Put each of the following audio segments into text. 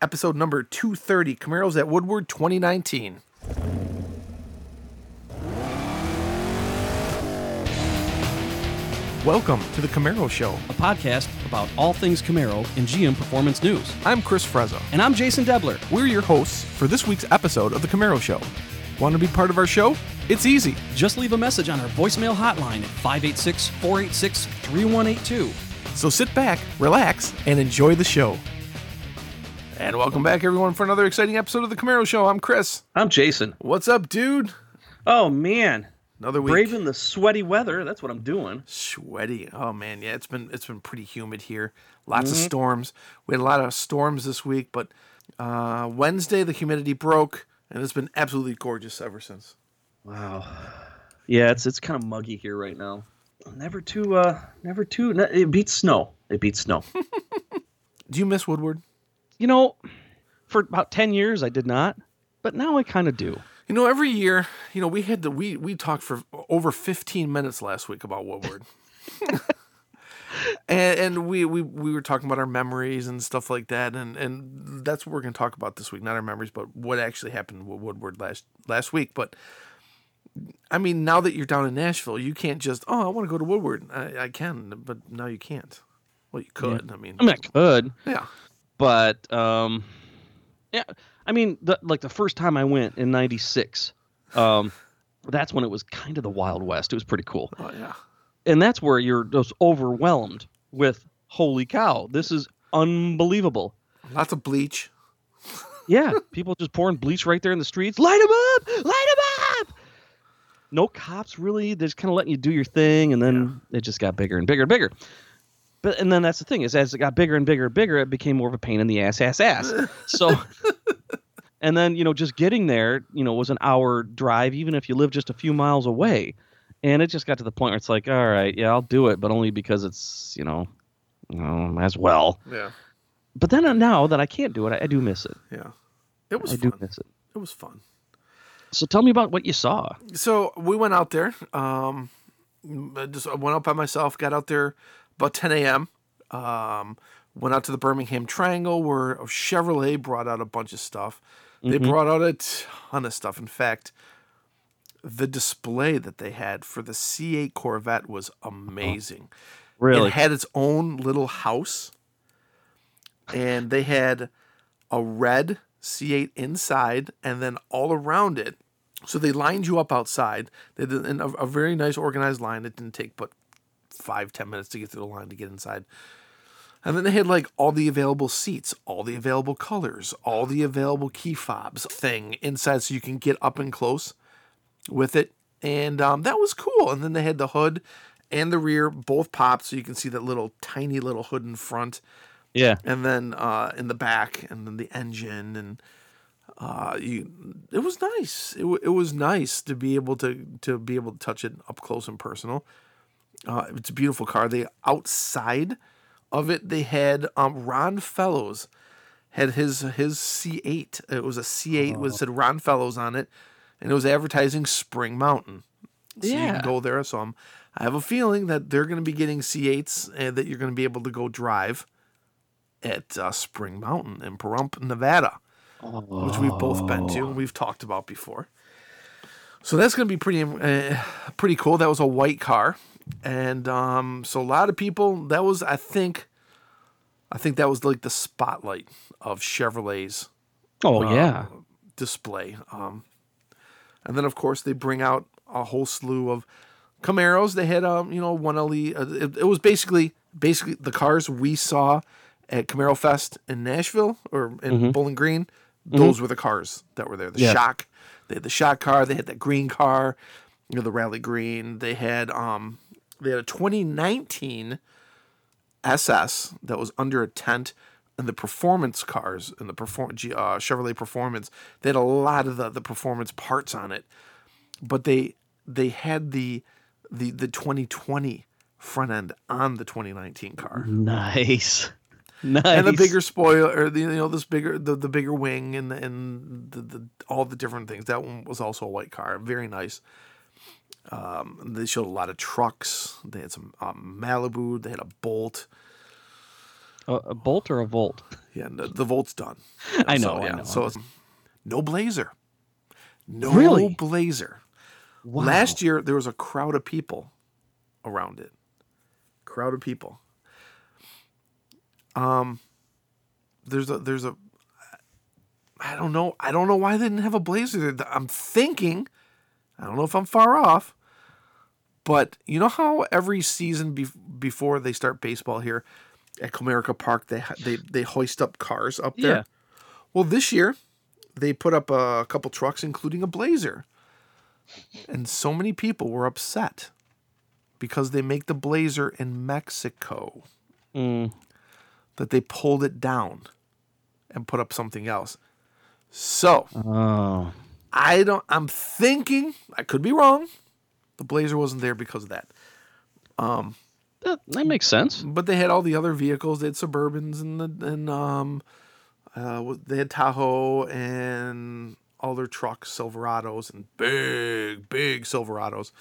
episode number 230 Camaros at Woodward 2019. Welcome to the Camaro Show. a podcast about all things Camaro and GM Performance News. I'm Chris Frezza. And I'm Jason Debler. We're your hosts for this week's episode of the Camaro Show. Want to be part of our show? It's easy. Just leave a message on our voicemail hotline at 586 486 3182. So sit back, relax, and enjoy the show. And welcome back, everyone, for another exciting episode of the Camaro Show. I'm Chris. I'm Jason. What's up, dude? Oh man, Another week. braving the sweaty weather. That's what I'm doing. Sweaty. Oh man, yeah, it's been it's been pretty humid here. Lots of storms. We had a lot of storms this week, but uh, Wednesday the humidity broke, and it's been absolutely gorgeous ever since. Wow. Yeah, it's it's kind of muggy here right now. Never too, uh, never too. It beats snow. It beats snow. Do you miss Woodward? You know, for about 10 years I did not, but now I kind of do. You know, every year, you know, we had the we we talked for over 15 minutes last week about Woodward. and and we, we we were talking about our memories and stuff like that and and that's what we're going to talk about this week, not our memories, but what actually happened with Woodward last last week, but I mean, now that you're down in Nashville, you can't just, oh, I want to go to Woodward. I, I can, but now you can't. Well, you could. I mean, I mean, I could, yeah. But um, yeah, I mean, the, like the first time I went in '96, um, that's when it was kind of the Wild West. It was pretty cool, Oh, yeah. and that's where you're just overwhelmed with, holy cow, this is unbelievable. Lots of bleach. Yeah, people just pouring bleach right there in the streets. Light them up! Light them up! No cops really. They're just kind of letting you do your thing, and then it just got bigger and bigger and bigger. But and then that's the thing is, as it got bigger and bigger and bigger, it became more of a pain in the ass, ass, ass. So, and then you know, just getting there, you know, was an hour drive, even if you live just a few miles away. And it just got to the point where it's like, all right, yeah, I'll do it, but only because it's you know, you know, as well. Yeah. But then uh, now that I can't do it, I, I do miss it. Yeah. It was I fun. do miss it. It was fun. So tell me about what you saw. So we went out there. Um, I just went out by myself. Got out there about 10 a.m. Um, went out to the Birmingham Triangle where Chevrolet brought out a bunch of stuff. They brought out a ton of stuff. In fact, the display that they had for the C8 Corvette was amazing. Really? It had its own little house, and they had a red C8 inside, and then all around it. So they lined you up outside. They did in a, a very nice organized line. It didn't take but five ten minutes to get through the line to get inside. And then they had like all the available seats, all the available colors, all the available key fobs thing inside, so you can get up and close with it, and um, that was cool. And then they had the hood and the rear both popped, so you can see that little tiny little hood in front, yeah. and then uh, in the back, and then the engine, and uh, you. It was nice. It, w- it was nice to be able to to be able to touch it up close and personal. Uh, it's a beautiful car. They outside of it, they had um, Ron Fellows had his his C8. It was a C8 with said Ron Fellows on it, and it was advertising Spring Mountain. So you Yeah. can go there. So I'm, I have a feeling that they're going to be getting C8s and that you're going to be able to go drive at uh, Spring Mountain in Pahrump, Nevada, which we've both been to and we've talked about before. So that's going to be pretty uh, pretty cool. That was a white car, and um, so a lot of people. That was, I think, I think that was like the spotlight of Chevrolet's Oh yeah. display. Um, and then of course they bring out a whole slew of Camaros. They had um, you know, one LE. Uh, it, it was basically basically the cars we saw at Camaro Fest in Nashville or in Bowling Green. Those were the cars that were there. The Yeah. shock. They had the shock car. They had that green car. You know, the rally green. They had um, they had a 2019 SS that was under a tent and the performance cars and the perform uh, Chevrolet Performance they had a lot of the, the performance parts on it. But they they had the the the 2020 front end on the 2019 car. Nice. Nice. and the bigger spoiler the you know this bigger the, the bigger wing and the, and the, the all the different things. That one was also a white car. Very nice um, they showed a lot of trucks they had some um, malibu they had a bolt A, a bolt or a volt? Yeah, the, the Volt's done. I So, know. yeah. I know. So it's no Blazer. No Really? Blazer. Wow. Last year there was a crowd of people around it. Crowd of people. Um there's a there's a I don't know. I don't know why they didn't have a Blazer. I'm thinking I don't know if I'm far off, but you know how every season be- before they start baseball here at Comerica Park they they they hoist up cars up there. Yeah. Well, this year they put up a couple trucks, including a Blazer, and so many people were upset because they make the Blazer in Mexico Mm. that they pulled it down and put up something else. So Oh. I don't. I'm thinking I could be wrong. The Blazer wasn't there because of that. That, that makes sense. but they had all the other vehicles. They had Suburbans and the and um, uh, they had Tahoe and all their trucks, Silverados and big, big Silverados.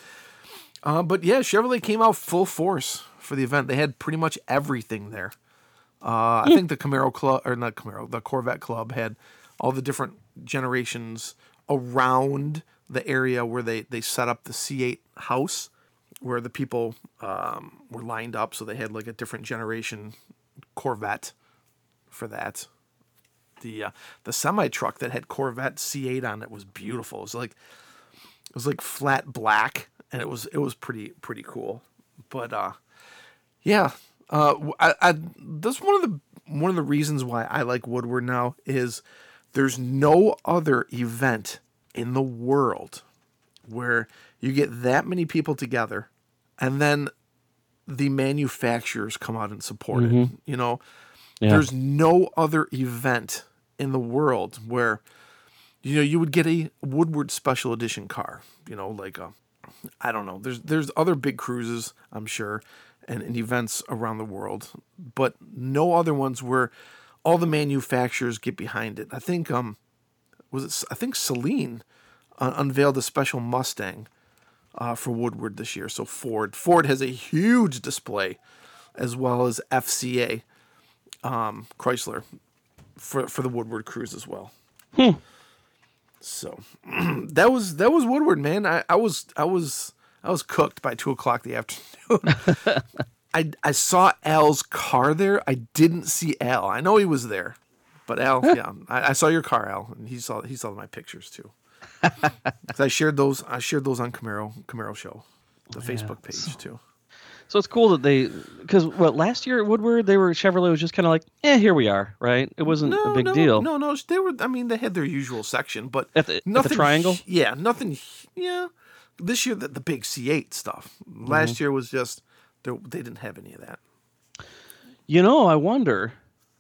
Uh, but yeah, Chevrolet came out full force for the event. They had pretty much everything there. Uh, I think the Camaro Club or not Camaro, the Corvette Club had all the different generations around the area where they they set up the C8 house where the people um, were lined up, so they had like a different generation Corvette for that. The uh, the semi truck that had Corvette C8 on it was beautiful. It was like it was like flat black, and it was it was pretty pretty cool. But uh, yeah, uh, I, I that's one of the one of the reasons why I like Woodward now is there's no other event in the world where you get that many people together and then the manufacturers come out and support it. Mm-hmm. You know, Yeah. there's no other event in the world where you know you would get a Woodward special edition car, you know, like a I don't know. There's there's other big cruises, I'm sure, and, and events around the world, but no other ones where all the manufacturers get behind it. I think um was it I think Saleen uh, unveiled a special Mustang uh, for Woodward this year. So Ford Ford has a huge display as well as FCA um, Chrysler for for the Woodward cruise as well. Hmm. So that was that was Woodward, man. I, I was I was I was cooked by two o'clock the afternoon. I I saw Al's car there. I didn't see Al. I know he was there, but Al, yeah, I, I saw your car, Al, and he saw he saw my pictures too. I shared those. I shared those on Camaro Camaro Show, the Facebook page too. So it's cool that they, because what last year at Woodward they were Chevrolet was just kind of like, eh, here we are, right? It wasn't a big no, deal. No, no, they were. I mean, they had their usual section, but At the- at the nothing. triangle? Yeah, nothing. Yeah, this year the, the big C8 stuff. Mm-hmm. Last year was just they, they didn't have any of that. You know, I wonder,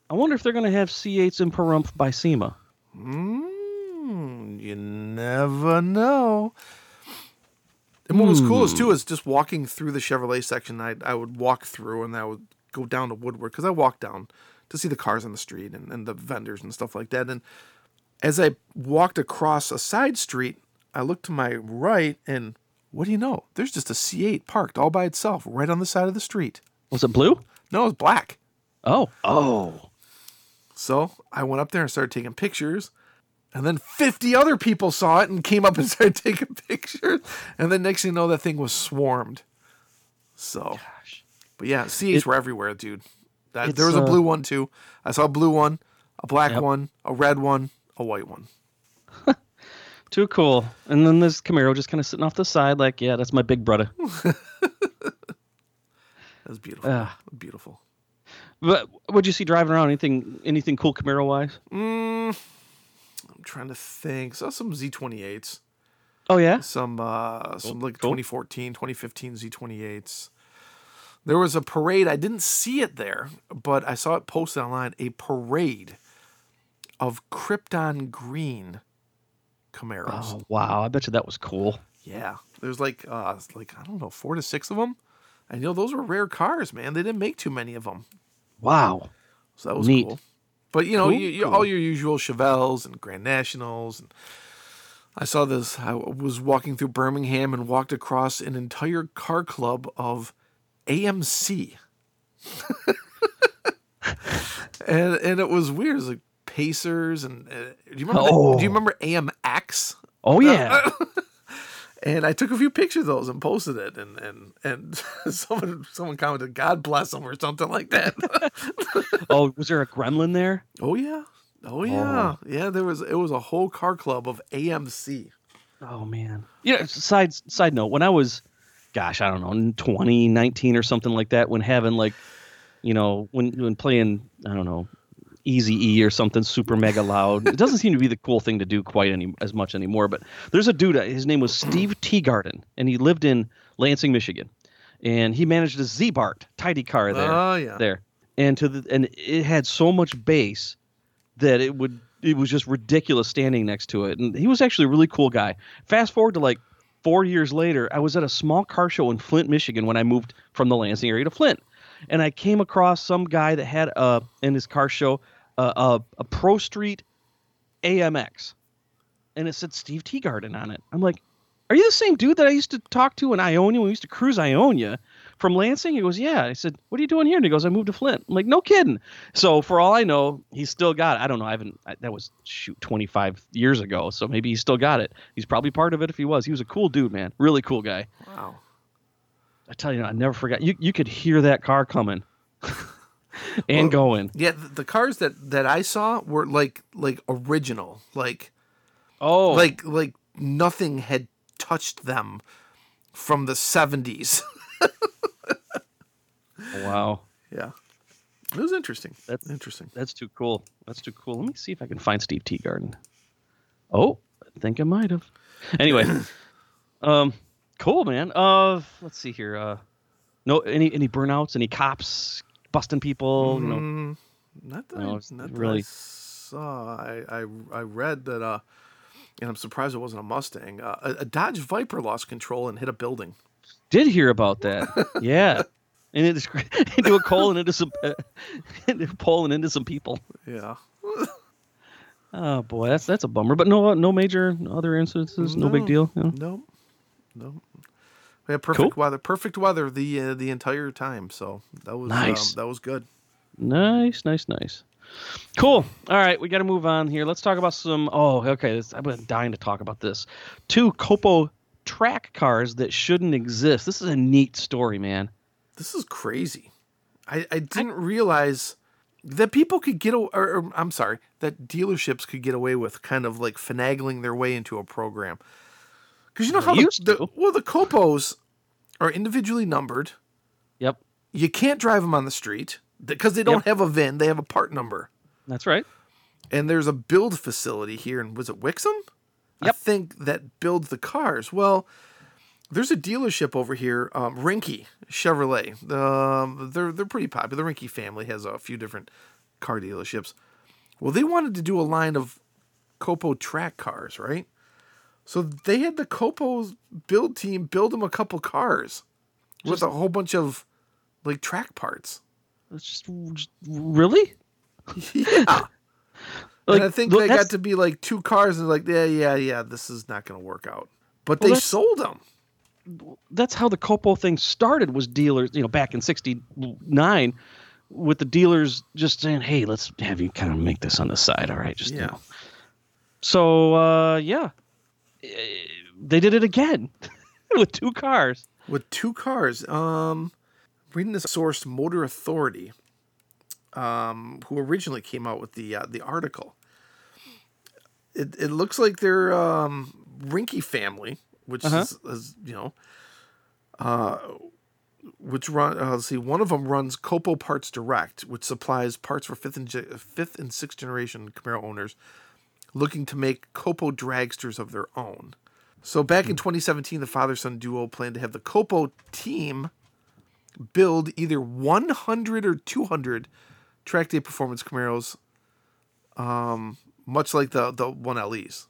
I wonder if they're going to have C8s in Pahrump by SEMA. Mm, you never know. And what was cool is too is just walking through the Chevrolet section. I I would walk through and I would go down to Woodward because I walked down to see the cars on the street and, and the vendors and stuff like that. And as I walked across a side street, I looked to my right and what do you know? There's just a C8 parked all by itself right on the side of the street. Was it blue? No, it was black. Oh, oh, So I went up there and started taking pictures. And then 50 other people saw it and came up and started taking pictures. And then next thing you know, that thing was swarmed. So, but yeah, CH It- were everywhere, dude. That, there was a uh, blue one too. I saw a blue one, a black Yep. one, a red one, a white one. Too cool. And then this Camaro just kind of sitting off the side, like, yeah, that's my big brother. that's beautiful. Ah. Beautiful. But what'd you see driving around? Anything, anything cool Camaro wise? Mm, I'm trying to think. Saw some Z28s. Oh yeah, some uh some like cool. 2014 2015 z28s there was a parade i didn't see it there but i saw it posted online a parade of krypton green camaros oh wow, I bet you that was cool. yeah there's like uh like i don't know four to six of them and you know those were rare cars man they didn't make too many of them Wow. so that was Neat. cool but you know Cool, you, you, cool. all your usual chevelles and grand nationals and I saw this. I was walking through Birmingham and walked across an entire car club of AMC. and and it was weird. It was like Pacers and uh, do you remember? the- Oh. do you remember AMX? Oh yeah. And I took a few pictures of those and posted it, and and and someone someone commented, "God bless them" or something like that. oh, was there a gremlin there? oh yeah, oh yeah, yeah. There was it was a whole car club of AMC. Oh man. yeah. side side note, when I was gosh, I don't know, in 2019 or something like that, when having like, you know, when when playing, I don't know, Easy E or something super mega loud. It doesn't seem to be the cool thing to do quite any as much anymore, but there's a dude, uh, his name was Steve Teagarden, and he lived in Lansing, Michigan. And he managed a Ziebart tidy car there Oh yeah, there, and to the and it had so much bass that it would it was just ridiculous standing next to it. And he was actually a really cool guy. Fast forward to like four years later, I was at a small car show in Flint, Michigan, when I moved from the Lansing area to Flint, and I came across some guy that had uh in his car show uh, a a Pro Street AMX, and it said Steve Teagarden on it. I'm like. Are you the same dude that I used to talk to in Ionia when we used to cruise Ionia? from Lansing? He goes, Yeah. I said, What are you doing here? And he goes, I moved to Flint. I'm like, No kidding. So for all I know, he's still got it. I don't know. I haven't, I, that was shoot 25 years ago. So maybe he's still got it. He's probably part of it if he was. He was a cool dude, man. Really cool guy. wow. I tell you, I never forgot. You, you could hear that car coming and Well, going. Yeah, th- the cars that that I saw were like like original, like Oh, like like nothing had touched them from the 70s. wow. yeah. It was interesting. That's- interesting. That's too cool. That's too cool. Let me see if I can find Steve Teagarden. Oh, I think I might have. Anyway, um, cool, man. Uh, let's see here. Uh, no, any any burnouts? Any cops busting people? You know, Mm, not that, I, it's not that I really- saw. I, I I read that uh and I'm surprised it wasn't a Mustang. Uh, a, a Dodge Viper lost control and hit a building. did hear about that. yeah, and it is into a coal and into some uh, into a pole and into some people. Yeah. Oh boy, that's that's a bummer. But no, no major other incidences. No, big No. deal. Yeah. No. No. We had perfect weather. Perfect weather the uh, the entire time. So that was Nice. um, that was good. Nice, nice, nice. Cool. All right, we got to move on here. Let's talk about some. Oh, okay. This, I've been dying to talk about this. Two Copo track cars that shouldn't exist. This is a neat story, man. This is crazy. I, I didn't realize that people could get, or, or I'm sorry, that dealerships could get away with kind of like finagling their way into a program. Because you know how the, the well the copos are individually numbered. Yep, You can't drive them on the street because they don't Yep. have a VIN. They have a part number. that's right. And there's a build facility here, and was it Wixom? Yep. I think that builds the cars. Well, there's a dealership over here, um, Rinke Chevrolet. Um, they're they're pretty popular. The Rinke family has a few different car dealerships. Well, they wanted to do a line of Copo track cars, right? So they had the Copo build team build them a couple cars with a whole bunch of like track parts. It's just, just really. Yeah. Like, and I think they got to be like two cars and like, yeah, yeah, yeah, this is not going to work out. But Well, they sold them. that's how the Copo thing started. Was dealers, you know, back in '69, with the dealers just saying, "Hey, let's have you kind of make this on the side, all right?" Just you Yeah. know. So uh, yeah, they did it again with two cars. with two cars. Um, reading this source, Motor Authority, um, who originally came out with the uh, the article. It it looks like they're um, Rinke family, which Uh-huh. is, is you know, uh, which run. Uh, let's see, one of them runs Copo Parts Direct, which supplies parts for fifth and fifth and sixth generation Camaro owners looking to make Copo dragsters of their own. So back in 2017, the father son duo planned to have the Copo team build either 100 or 200 track day performance Camaros, um, much like the the one LEs.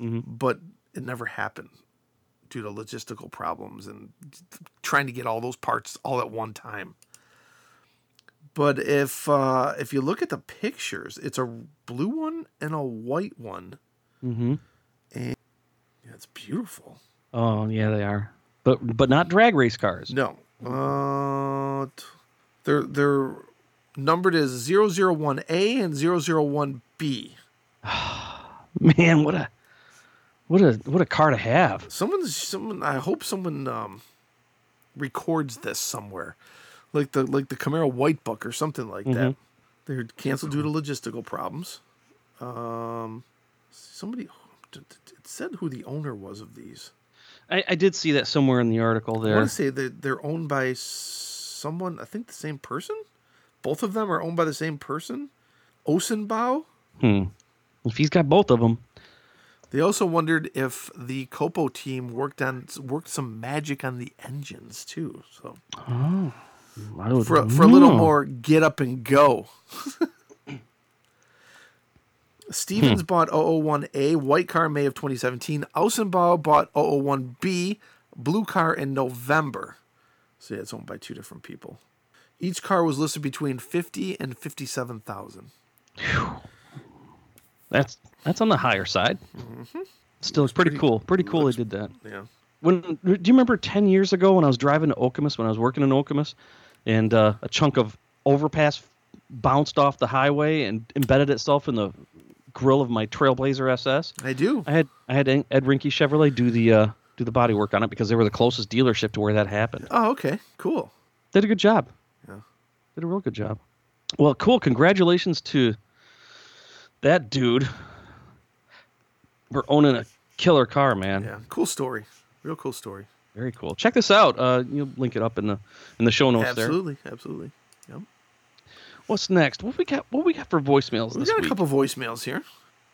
Mhm. But it never happened due to logistical problems and trying to get all those parts all at one time. But if uh, if you look at the pictures, it's a blue one and a white one. Mm-hmm. And Yeah, it's beautiful. Oh yeah, they are, but but not drag race cars. No, uh, they're they're numbered as 001A and 001B. Man, what a what a what a car to have. Someone's someone. I hope someone um, records this somewhere, like the like the Camaro White Book or something like that. They're canceled due to logistical problems. Um, somebody it said who the owner was of these. I, I did see that somewhere in the article There, I want to say that they're owned by someone. I think the same person. Both of them are owned by the same person. Osenbau. Hmm. If he's got both of them, They also wondered if the Copo team worked on worked some magic on the engines too. So I would for for a little more get up and go. Stevens bought 001A white car May of 2017. Ausenbau bought 001B blue car in November. So yeah, it's owned by two different people. Each car was listed between 50 and 57,000. That's that's on the higher side. Mm-hmm. Still, it's pretty, cool. Pretty cool they did that. Yeah. When do you remember ten years ago when I was driving to Okemos when I was working in Okemos, and uh, a chunk of overpass bounced off the highway and embedded itself in the grill of my Trailblazer SS. I do. I had I had Ed Rinke Chevrolet do the uh, do the body work on it because they were the closest dealership to where that happened. Oh, okay. Cool. Did a good job. Yeah. Did a real good job. Well, cool. Congratulations to that dude for owning a killer car, man. Yeah. Cool story. Real cool story. Very cool. Check this out. Uh, you'll link it up in the in the show notes there. Absolutely. Absolutely. Yep. What's next? What we got? What we got for voicemails We this got a couple voicemails here.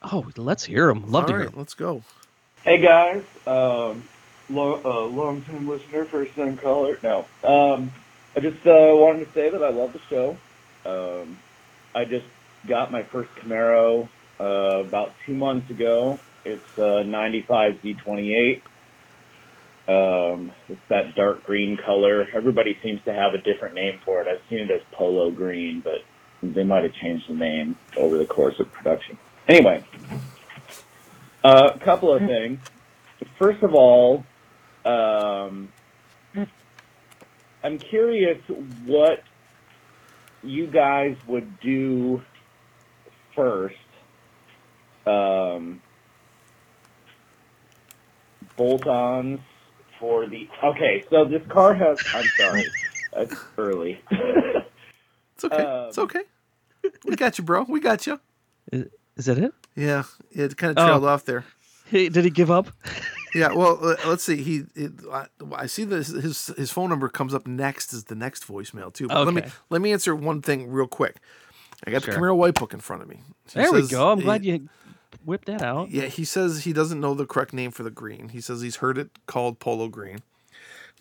Oh, let's hear them. Love All to hear right, 'em. let's go. Hey guys, um, long, uh, long time listener, first time caller. No, um, I just uh, wanted to say that I love the show. Um, I just got my first Camaro uh, about two months ago. It's a 95 Z28. Um, it's that dark green color. Everybody seems to have a different name for it. I've seen it as polo green, but they might have changed the name over the course of production. Anyway, uh, a couple of things. First of all, um, I'm curious what you guys would do first. Um, bolt-ons for the. Okay, so this car has. I'm sorry, it's early. It's okay. it's Um, okay. We got you, bro. We got you. Is, is that it? Yeah, it kind of Oh. trailed off there. Hey, did he give up? Yeah, well, let's see. He, it, I, I see this. His his phone number comes up next as the next voicemail too. But Let me let me answer one thing real quick. I got Sure. the Camaro White Book in front of me. He There we go. I'm he- glad you whipped that out. Yeah, he says he doesn't know the correct name for the green. He says he's heard it called polo green.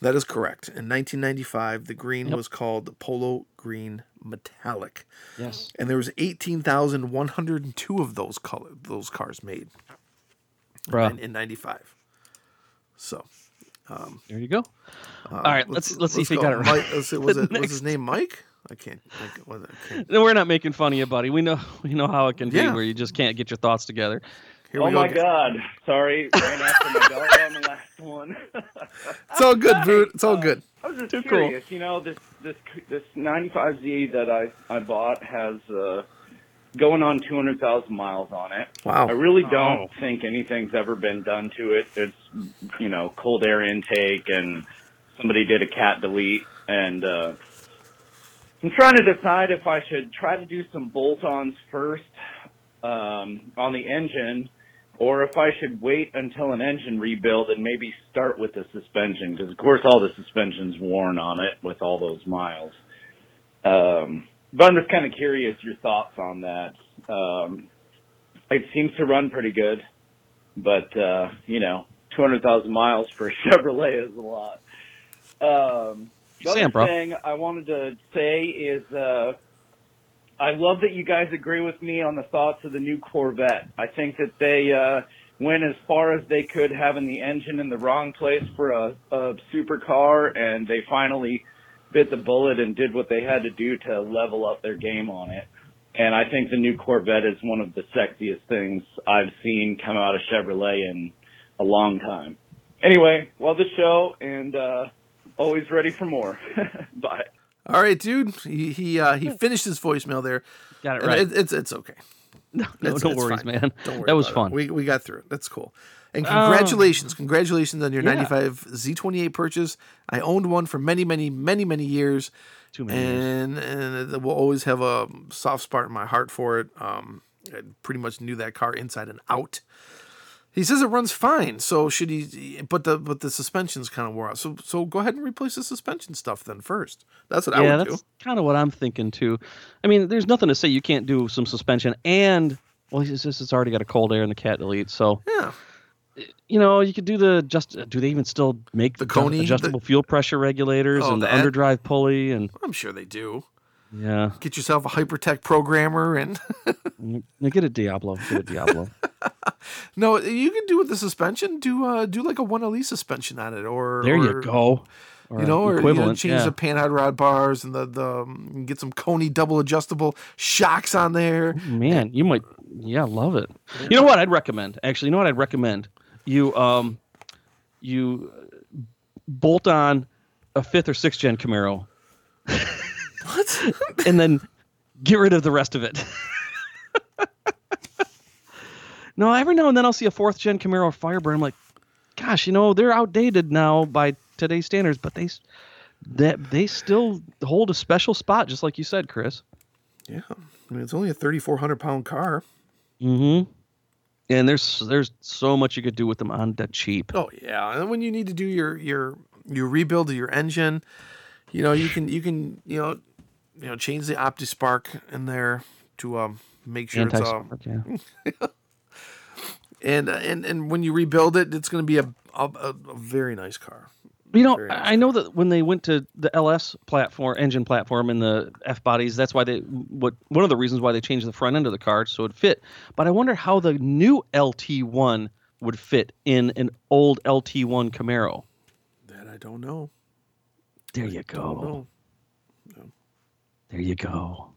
That is correct. In 1995, the green Yep. was called polo green metallic, Yes. and there was 18,102 of those color those cars made Bruh. in, in 95. So, There you go. uh, All right, let's- let's see if he got it right. Mike, let's see, was, it, was his name Mike? I can't. I can't, it- I can't. No, we're not making fun of you, buddy. We know we know how it can be where you just can't get your thoughts together. Here oh we go. my again. god! Sorry, ran after my dog on the last one. It's all good, dude. It's all good. I was just Too cool. curious. You know, this this this 95Z that I I bought has uh, going on 200,000 miles on it. Wow. I really don't Oh. think anything's ever been done to it. It's you know cold air intake and somebody did a cat delete and uh, I'm trying to decide if I should try to do some bolt-ons first um, on the engine or if I should wait until an engine rebuild and maybe start with the suspension because of course all the suspension's worn on it with all those miles. Um, but I'm just kind of curious your thoughts on that. Um, it seems to run pretty good, but uh, you know, 200,000 miles for a Chevrolet is a lot. Um, the Sam, other bro. thing I wanted to say is uh, I love that you guys agree with me on the thoughts of the new Corvette. I think that they uh, went as far as they could having the engine in the wrong place for a, a supercar, and they finally bit the bullet and did what they had to do to level up their game on it. And I think the new Corvette is one of the sexiest things I've seen come out of Chevrolet in a long time. Anyway, love the show and uh, always ready for more. Bye. All right, dude. He he uh, he finished his voicemail there. Got it right. it- it's it's okay. no, no, It's- no it's worries, fine. man. Don't worry that was about it. fun. We we got through it. That's cool. And Oh. congratulations, congratulations on your Yeah. 95 Z28 purchase. I owned one for many, many, many, many years, Too many years. and and it will always have a soft spot in my heart for it. Um, I pretty much knew that car inside and out. He says it runs fine, so should he? But the but the suspension's kind of wore out. So so go ahead and replace the suspension stuff then first. That's what I would that's do. kind of what I'm thinking too. I mean, there's nothing to say you can't do some suspension and well, it's just it's already got a cold air and the cat delete. So Yeah, you know, you could do the just. Do they even still make The the Coney, adjustable fuel pressure regulators Oh, and the that? underdrive pulley and I'm sure they do. Yeah, Get yourself a Hypertech programmer and Mm, get a Diablo, get a Diablo. No, you can do with the suspension. Do uh do like a one LE suspension on it, or there or, you go. Or You know, or you know, change yeah. the panhard rod bars and the the um, get some Koni double adjustable shocks on there. Man, you might, yeah, love it. You know what I'd recommend? Actually, you know what I'd recommend? You um, you bolt on a fifth or sixth gen Camaro, What? and then get rid of the rest of it. no, every now and then I'll see a fourth gen Camaro Firebird. I'm like, gosh, you know they're outdated now by today's standards, but they that they still hold a special spot, just like you said, Chris. yeah, I mean it's only a thirty four hundred pound car. Mm-hmm. And there's there's so much you could do with them on that cheap. Oh yeah, and when you need to do your your your rebuild of your engine, you know you can you can you know you know change the OptiSpark in there to um make sure it's Anti-spark, yeah. and uh, and and when you rebuild it, it's going to be a, a a very nice car. You know, nice I I know that when they went to the LS platform, engine platform, and the F bodies, that's why they what one of the reasons why they changed the front end of the car so it fit. But I wonder how the new LT1 would fit in an old LT1 Camaro. That I don't know. There you Don't go. There you go.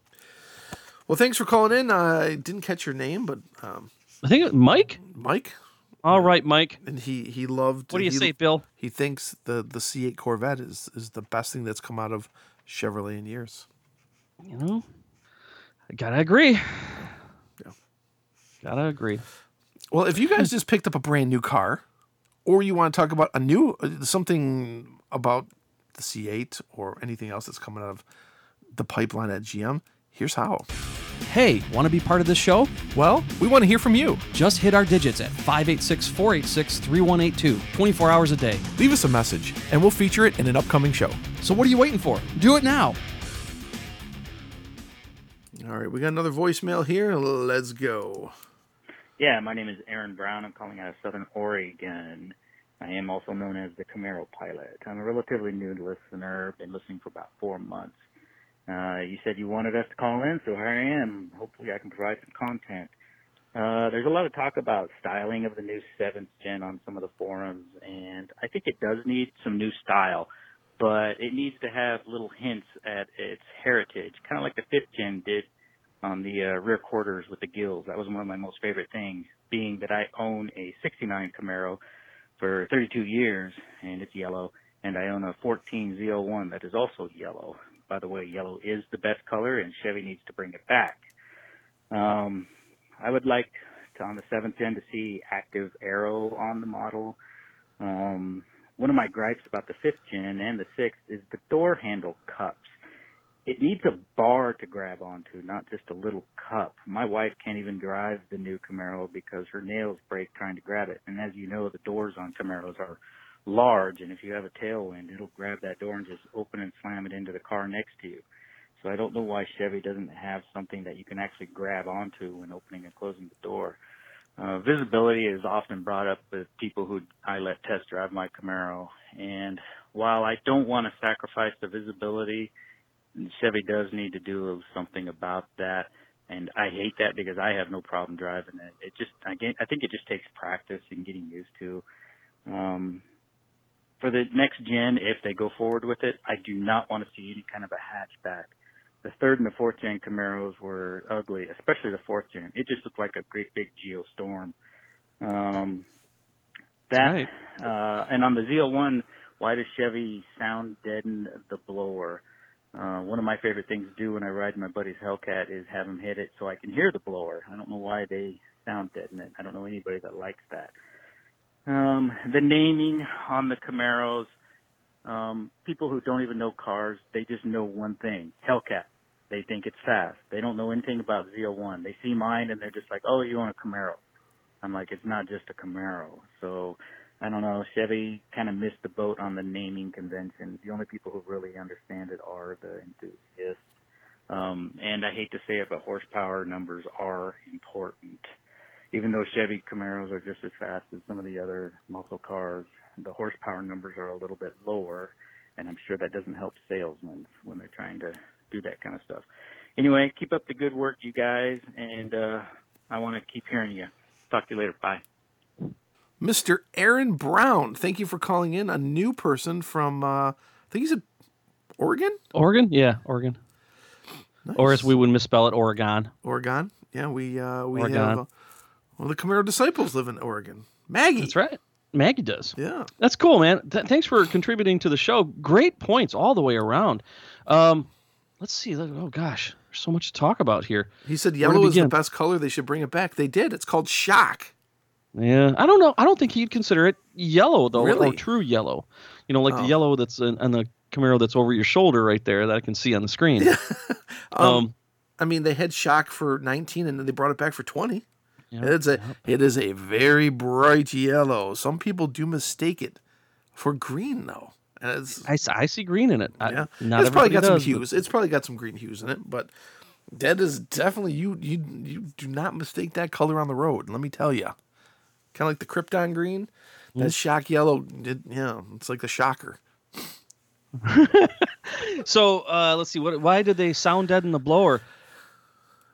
Well, thanks for calling in. I didn't catch your name, but um, I think it- was Mike. Mike, All right, Mike. and he he loved. What do you he, say, Bill? He thinks the the C8 Corvette is is the best thing that's come out of Chevrolet in years. You know, I gotta agree. Yeah. Gotta agree. Well, if you guys just picked up a brand new car, or you want to talk about a new uh, something about the C8 or anything else that's coming out of the pipeline at GM, here's how. Hey, want to be part of this show? Well, we want to hear from you. Just hit our digits at 586 486 3182, 24 hours a day. Leave us a message, and we'll feature it in an upcoming show. So what are you waiting for? Do it now. All right, we got another voicemail here. Let's go. Yeah, my name is Aaron Brown. I'm calling out of Southern Oregon. I am also known as the Camaro Pilot. I'm a relatively new listener. Been listening for about four months. Uh, you said you wanted us to call in, so here I am. Hopefully, I can provide some content. Uh, there's a lot of talk about styling of the new seventh gen on some of the forums, and I think it does need some new style, but it needs to have little hints at its heritage, kind of like the fifth gen did on the uh, rear quarters with the gills. That was one of my most favorite things, being that I own a 69 Camaro for 32 years, and it's yellow, and I own a 14 ZL1 that is also yellow. By the way, yellow is the best color, and Chevy needs to bring it back. Um, I would like to, on the seventh gen to see active arrow on the model. Um, one of my gripes about the fifth gen and the sixth is the door handle cups it needs a bar to grab onto, not just a little cup. My wife can't even drive the new Camaro because her nails break trying to grab it. And as you know, the doors on Camaros are large, and if you have a tailwind, it'll grab that door and just open and slam it into the car next to you. So I don't know why Chevy doesn't have something that you can actually grab onto when opening and closing the door. Uh, visibility is often brought up with people who I let test drive my Camaro, and while I don't want to sacrifice the visibility, Chevy does need to do something about that, and I hate that because I have no problem driving it. It just, I, get, I think it just takes practice and getting used to. Um, for the next gen, if they go forward with it, I do not want to see any kind of a hatchback. The third and the fourth gen Camaros were ugly, especially the fourth gen. It just looked like a great big Geo Storm. Um, that, Right. uh, and on the ZL1, why does Chevy sound deaden the blower? Uh, one of my favorite things to do when I ride my buddy's Hellcat is have him hit it so I can hear the blower. I don't know why they sound deadened. I don't know anybody that likes that. Um, the naming on the Camaros, um, people who don't even know cars, they just know one thing: Hellcat. They think it's fast. They don't know anything about ZL1. They see mine and they're just like, "Oh, you want a Camaro?" I'm like, "It's not just a Camaro." So I don't know. Chevy kind of missed the boat on the naming convention. The only people who really understand it are the enthusiasts. Um, and I hate to say it, but horsepower numbers are important. Even though Chevy Camaros are just as fast as some of the other muscle cars, the horsepower numbers are a little bit lower, and I'm sure that doesn't help salesmen when they're trying to do that kind of stuff. Anyway, keep up the good work, you guys, and uh, I want to keep hearing you. Talk to you later. Bye. Mr. Aaron Brown, thank you for calling in. A new person from, uh, I think he's at Oregon? Oregon? Yeah, Oregon. Or as we would misspell it, Oregon. Oregon. Yeah, we uh, we Oregon. have uh, one of the Camaro disciples live in Oregon. Maggie. That's right. Maggie does. Yeah. That's cool, man. Th- thanks for contributing to the show. Great points all the way around. Um, let's see. Oh gosh, there's so much to talk about here. He said yellow is the best color. They should bring it back. They did. It's called shock. Yeah, I don't know. I don't think he'd consider it yellow though, Really? or true yellow. You know, like Oh. the yellow that's in, on the Camaro that's over your shoulder right there that I can see on the screen. Um, um, I mean, they had shock for 19 and then they brought it back for 20. Yeah, It's a it is a very bright yellow. Some people do mistake it for green though. And it's I, I see green in it. I, yeah. It's probably got some does, but- hues. It's probably got some green hues in it, but that is definitely you you you do not mistake that color on the road. Let me tell you. Kind of like the Krypton green. Mm. That shock yellow, it, yeah, it's like the shocker. So uh, let's see. What? Why did they sound dead in the blower?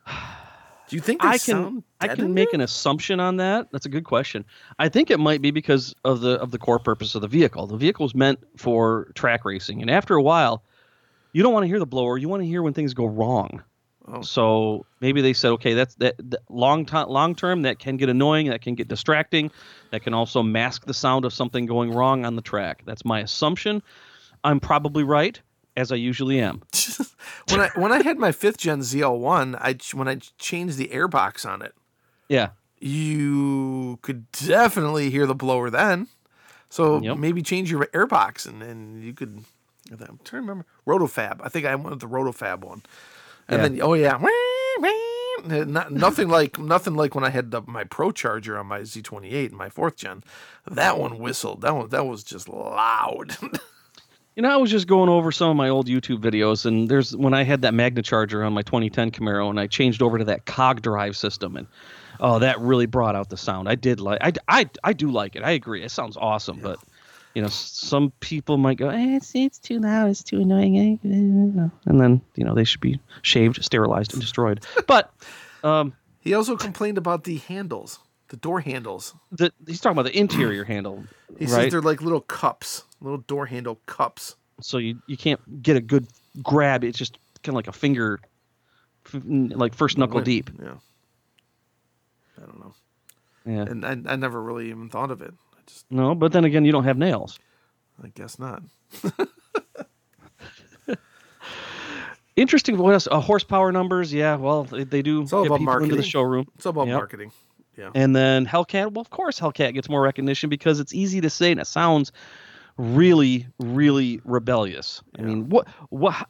Do you think I can I can make an assumption on that. That's a good question. I think it might be because of the of the core purpose of the vehicle. The vehicle is meant for track racing, and after a while, you don't want to hear the blower. You want to hear when things go wrong. Oh. So maybe they said, okay, that's that, that long time, long term. That can get annoying. That can get distracting. That can also mask the sound of something going wrong on the track. That's my assumption. I'm probably right, as I usually am. when I when I had my fifth gen ZL1, I when I changed the airbox on it, Yeah. you could definitely hear the blower then. So Yep. maybe change your airbox and, and you could. I'm trying to remember Rotofab. I think I wanted the Rotofab one, and Yeah. then oh yeah, Not, nothing like nothing like when I had the, my Pro Charger on my Z28, and my fourth gen. That one whistled. That one that was just loud. You know, I was just going over some of my old YouTube videos, and there's when I had that Magna Charger on my 2010 Camaro, and I changed over to that cog drive system, and oh, that really brought out the sound. I did like, I, I, I do like it. I agree. It sounds awesome, but you know, some people might go, eh, it's it's too loud, it's too annoying, eh, eh," and then you know they should be shaved, sterilized, and destroyed. But um, he also complained about the handles, the door handles. the, he's talking about the interior handle, He right? says they're like little cups, little door handle cups. so you you can't get a good grab. It's just kind of like a finger, f- like first knuckle deep. Yeah. I don't know. Yeah. And I, I never really even thought of it. I just, No, but then again, you don't have nails. I guess not. Interesting. What else? Uh, horsepower numbers. Yeah. Well, they, they do all get about people into the marketing. showroom. It's all about Yep. marketing. Yeah. And then Hellcat. Well, of course, Hellcat gets more recognition because it's easy to say and it sounds really, really rebellious. I mean, what what?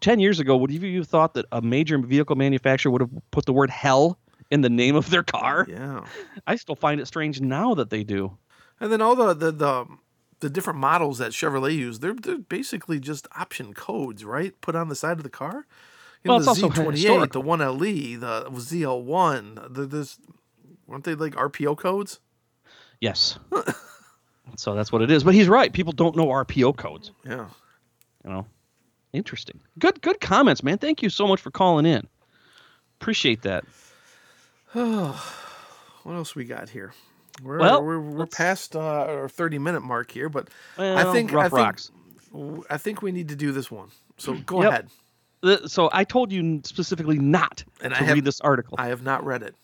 Ten years ago, would you have thought that a major vehicle manufacturer would have put the word "hell" in the name of their car? Yeah. I still find it strange now that they do. And then all the the the, the different models that Chevrolet use, they're they're basically just option codes, right? Put on the side of the car. You Well, know, it's the also Z28, historical. the 1LE, the ZL1, the, this weren't they like RPO codes? Yes. so that's what it is. But he's right. People don't know RPO codes. Yeah. You know, interesting. Good, good comments, man. Thank you so much for calling in. Appreciate that. Oh, What else we got here? We're Well, we're, we're past uh, our 30 minute mark here, but I think rough I think, rocks. I think we need to do this one. So go Yep. ahead. So I told you specifically not And to read this article. I have not read it.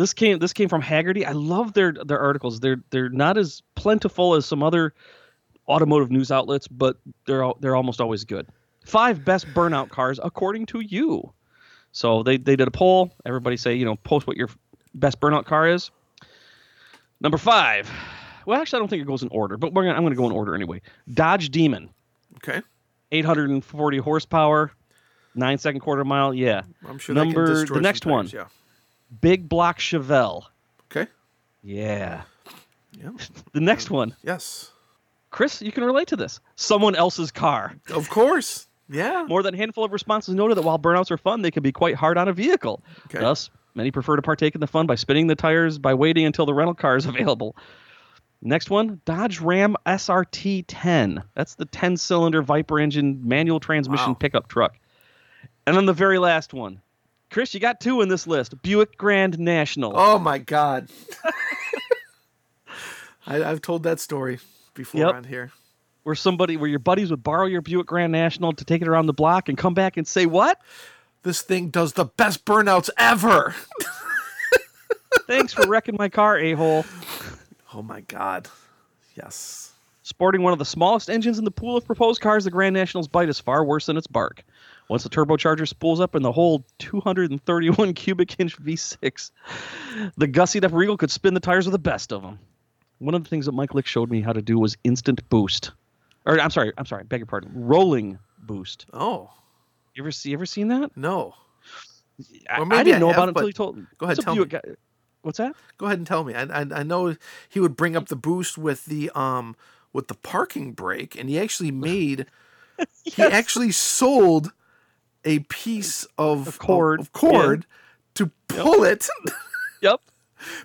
This came this came from Hagerty. I love their their articles. They're they're not as plentiful as some other automotive news outlets, but they're al- they're almost always good. five best burnout cars according to you. So they they did a poll. Everybody say you know post what your best burnout car is. Number five. Well, actually, I don't think it goes in order, but we're gonna, I'm going to go in order anyway. Dodge Demon, Okay. 840 horsepower, nine second quarter mile. Yeah. I'm sure Number the next one. Yeah. Big block Chevelle. Okay. Yeah. Yeah. The next one, Yes. Chris, you can relate to this. Someone else's car. Of course. Yeah. More than a handful of responses noted that while burnouts are fun, they can be quite hard on a vehicle. Okay. Thus, many prefer to partake in the fun by spinning the tires by waiting until the rental car is available. Next one, Dodge Ram SRT 10. That's the 10 cylinder Viper engine manual transmission Wow. pickup truck. And then the very last one. Chris, you got two in this list Buick Grand National. Oh my God. I, I've told that story before Yep. on here. Where somebody, where your buddies would borrow your Buick Grand National to take it around the block and come back and say, What? This thing does the best burnouts ever. Thanks for wrecking my car, a hole. Oh my God. Yes. Sporting one of the smallest engines in the pool of proposed cars, the Grand National's bite is far worse than its bark. Once the turbocharger spools up in the whole 231 cubic inch V6, the gussied up Regal could spin the tires with the best of them. One of the things that Mike Lick showed me how to do was instant boost. Or I'm sorry, I'm sorry, beg your pardon, rolling boost. Oh You ever see ever seen that? no. I, I didn't I know have, about it until he told. Me. Go ahead, tell me. Guy- What's that? Go ahead and tell me. I, I I know he would bring up the boost with the um with the parking brake, and he actually made he actually sold a piece of Of cord, of, of cord to pull it Yep.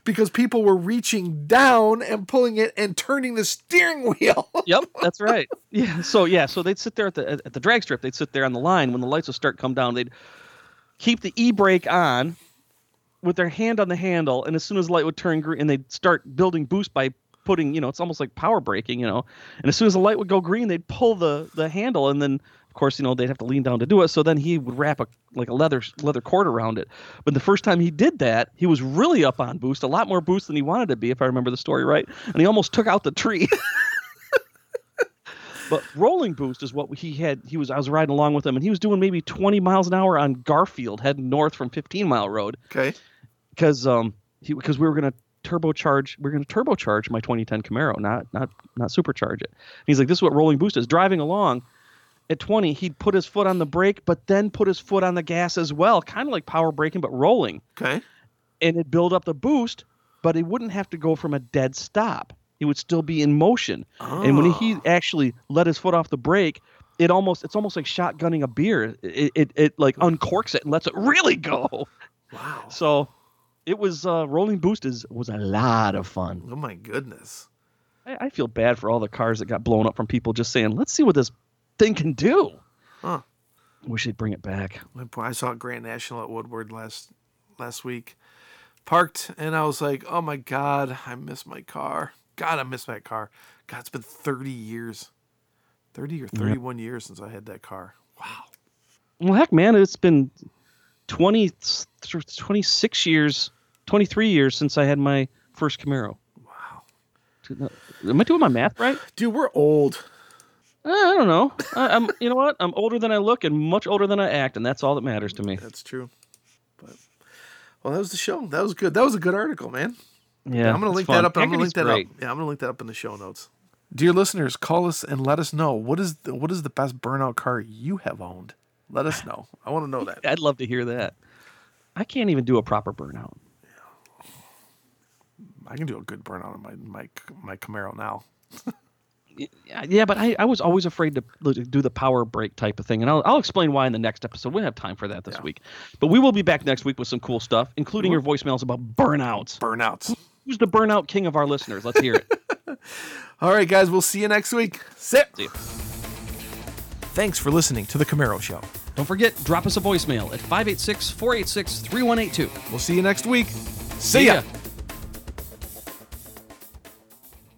because people were reaching down and pulling it and turning the steering wheel. Yep, that's right. Yeah. So yeah, so they'd sit there at the at the drag strip. They'd sit there on the line when the lights would start come down. They'd keep the e brake on with their hand on the handle, and as soon as the light would turn green, and they'd start building boost by putting, you know, it's almost like power braking, you know. And as soon as the light would go green, they'd pull the the handle, and then course, you know, they'd have to lean down to do it. So then he would wrap a like a leather leather cord around it. But the first time he did that, he was really up on boost, a lot more boost than he wanted to be, if I remember the story right. And he almost took out the tree. But rolling boost is what he had. He was I was riding along with him, and he was doing maybe 20 miles an hour on Garfield, heading north from 15 Mile Road, Okay. because um he because we were gonna turbocharge we are gonna turbocharge my 2010 Camaro, not not not supercharge it. And he's like, this is what rolling boost is. Driving along at 20, he'd put his foot on the brake, but then put his foot on the gas as well, kind of like power braking, but rolling Okay. and it'd build up the boost, but he wouldn't have to go from a dead stop. He would still be in motion. And when he Oh. actually let his foot off the brake, it almost it's almost like shotgunning a beer. It it, it like uncorks it and lets it really go. Wow. So it was uh, rolling boost is was a lot of fun. Oh my goodness. I, I feel bad for all the cars that got blown up from people just saying, "Let's see what this thing can do." Huh. Wish they'd bring it back. I saw Grand National at Woodward last last week. Parked and I was like, "Oh my god, I miss my car. God, I miss that car. God, it's been 30 years. 30 or 31 years since I had that car. Wow. Well, heck, man, it's been 20, 26 years, 23 years since I had my first Camaro. Wow. Am I doing my math right? Dude, we're old. Uh, I don't know. I, I'm, you know what? I'm older than I look and much older than I act, and that's all that matters to me. That's true. But well, that was the show. That was good. That was a good article, man. Yeah, I'm gonna link fun. that up. I'm gonna link that great. up. Yeah, I'm gonna link that up in the show notes. Dear listeners, call us and let us know what is the, what is the best burnout car you have owned. Let us know. I want to know that. I'd love to hear that. I can't even do a proper burnout. Yeah. I can do a good burnout on my my my Camaro now. Yeah, but I, I was always afraid to do the power brake type of thing, and I'll, I'll explain why in the next episode. We don't have time for that this Yeah. week, but we will be back next week with some cool stuff, including your voicemails about burnouts. Burnouts. Who's the burnout king of our listeners? Let's hear it. All right, guys. We'll see you next week. Sit. See. Thanks for listening to the Camaro Show. Don't forget, drop us a voicemail at 586 486 3182. We'll see you next week. See ya. ya.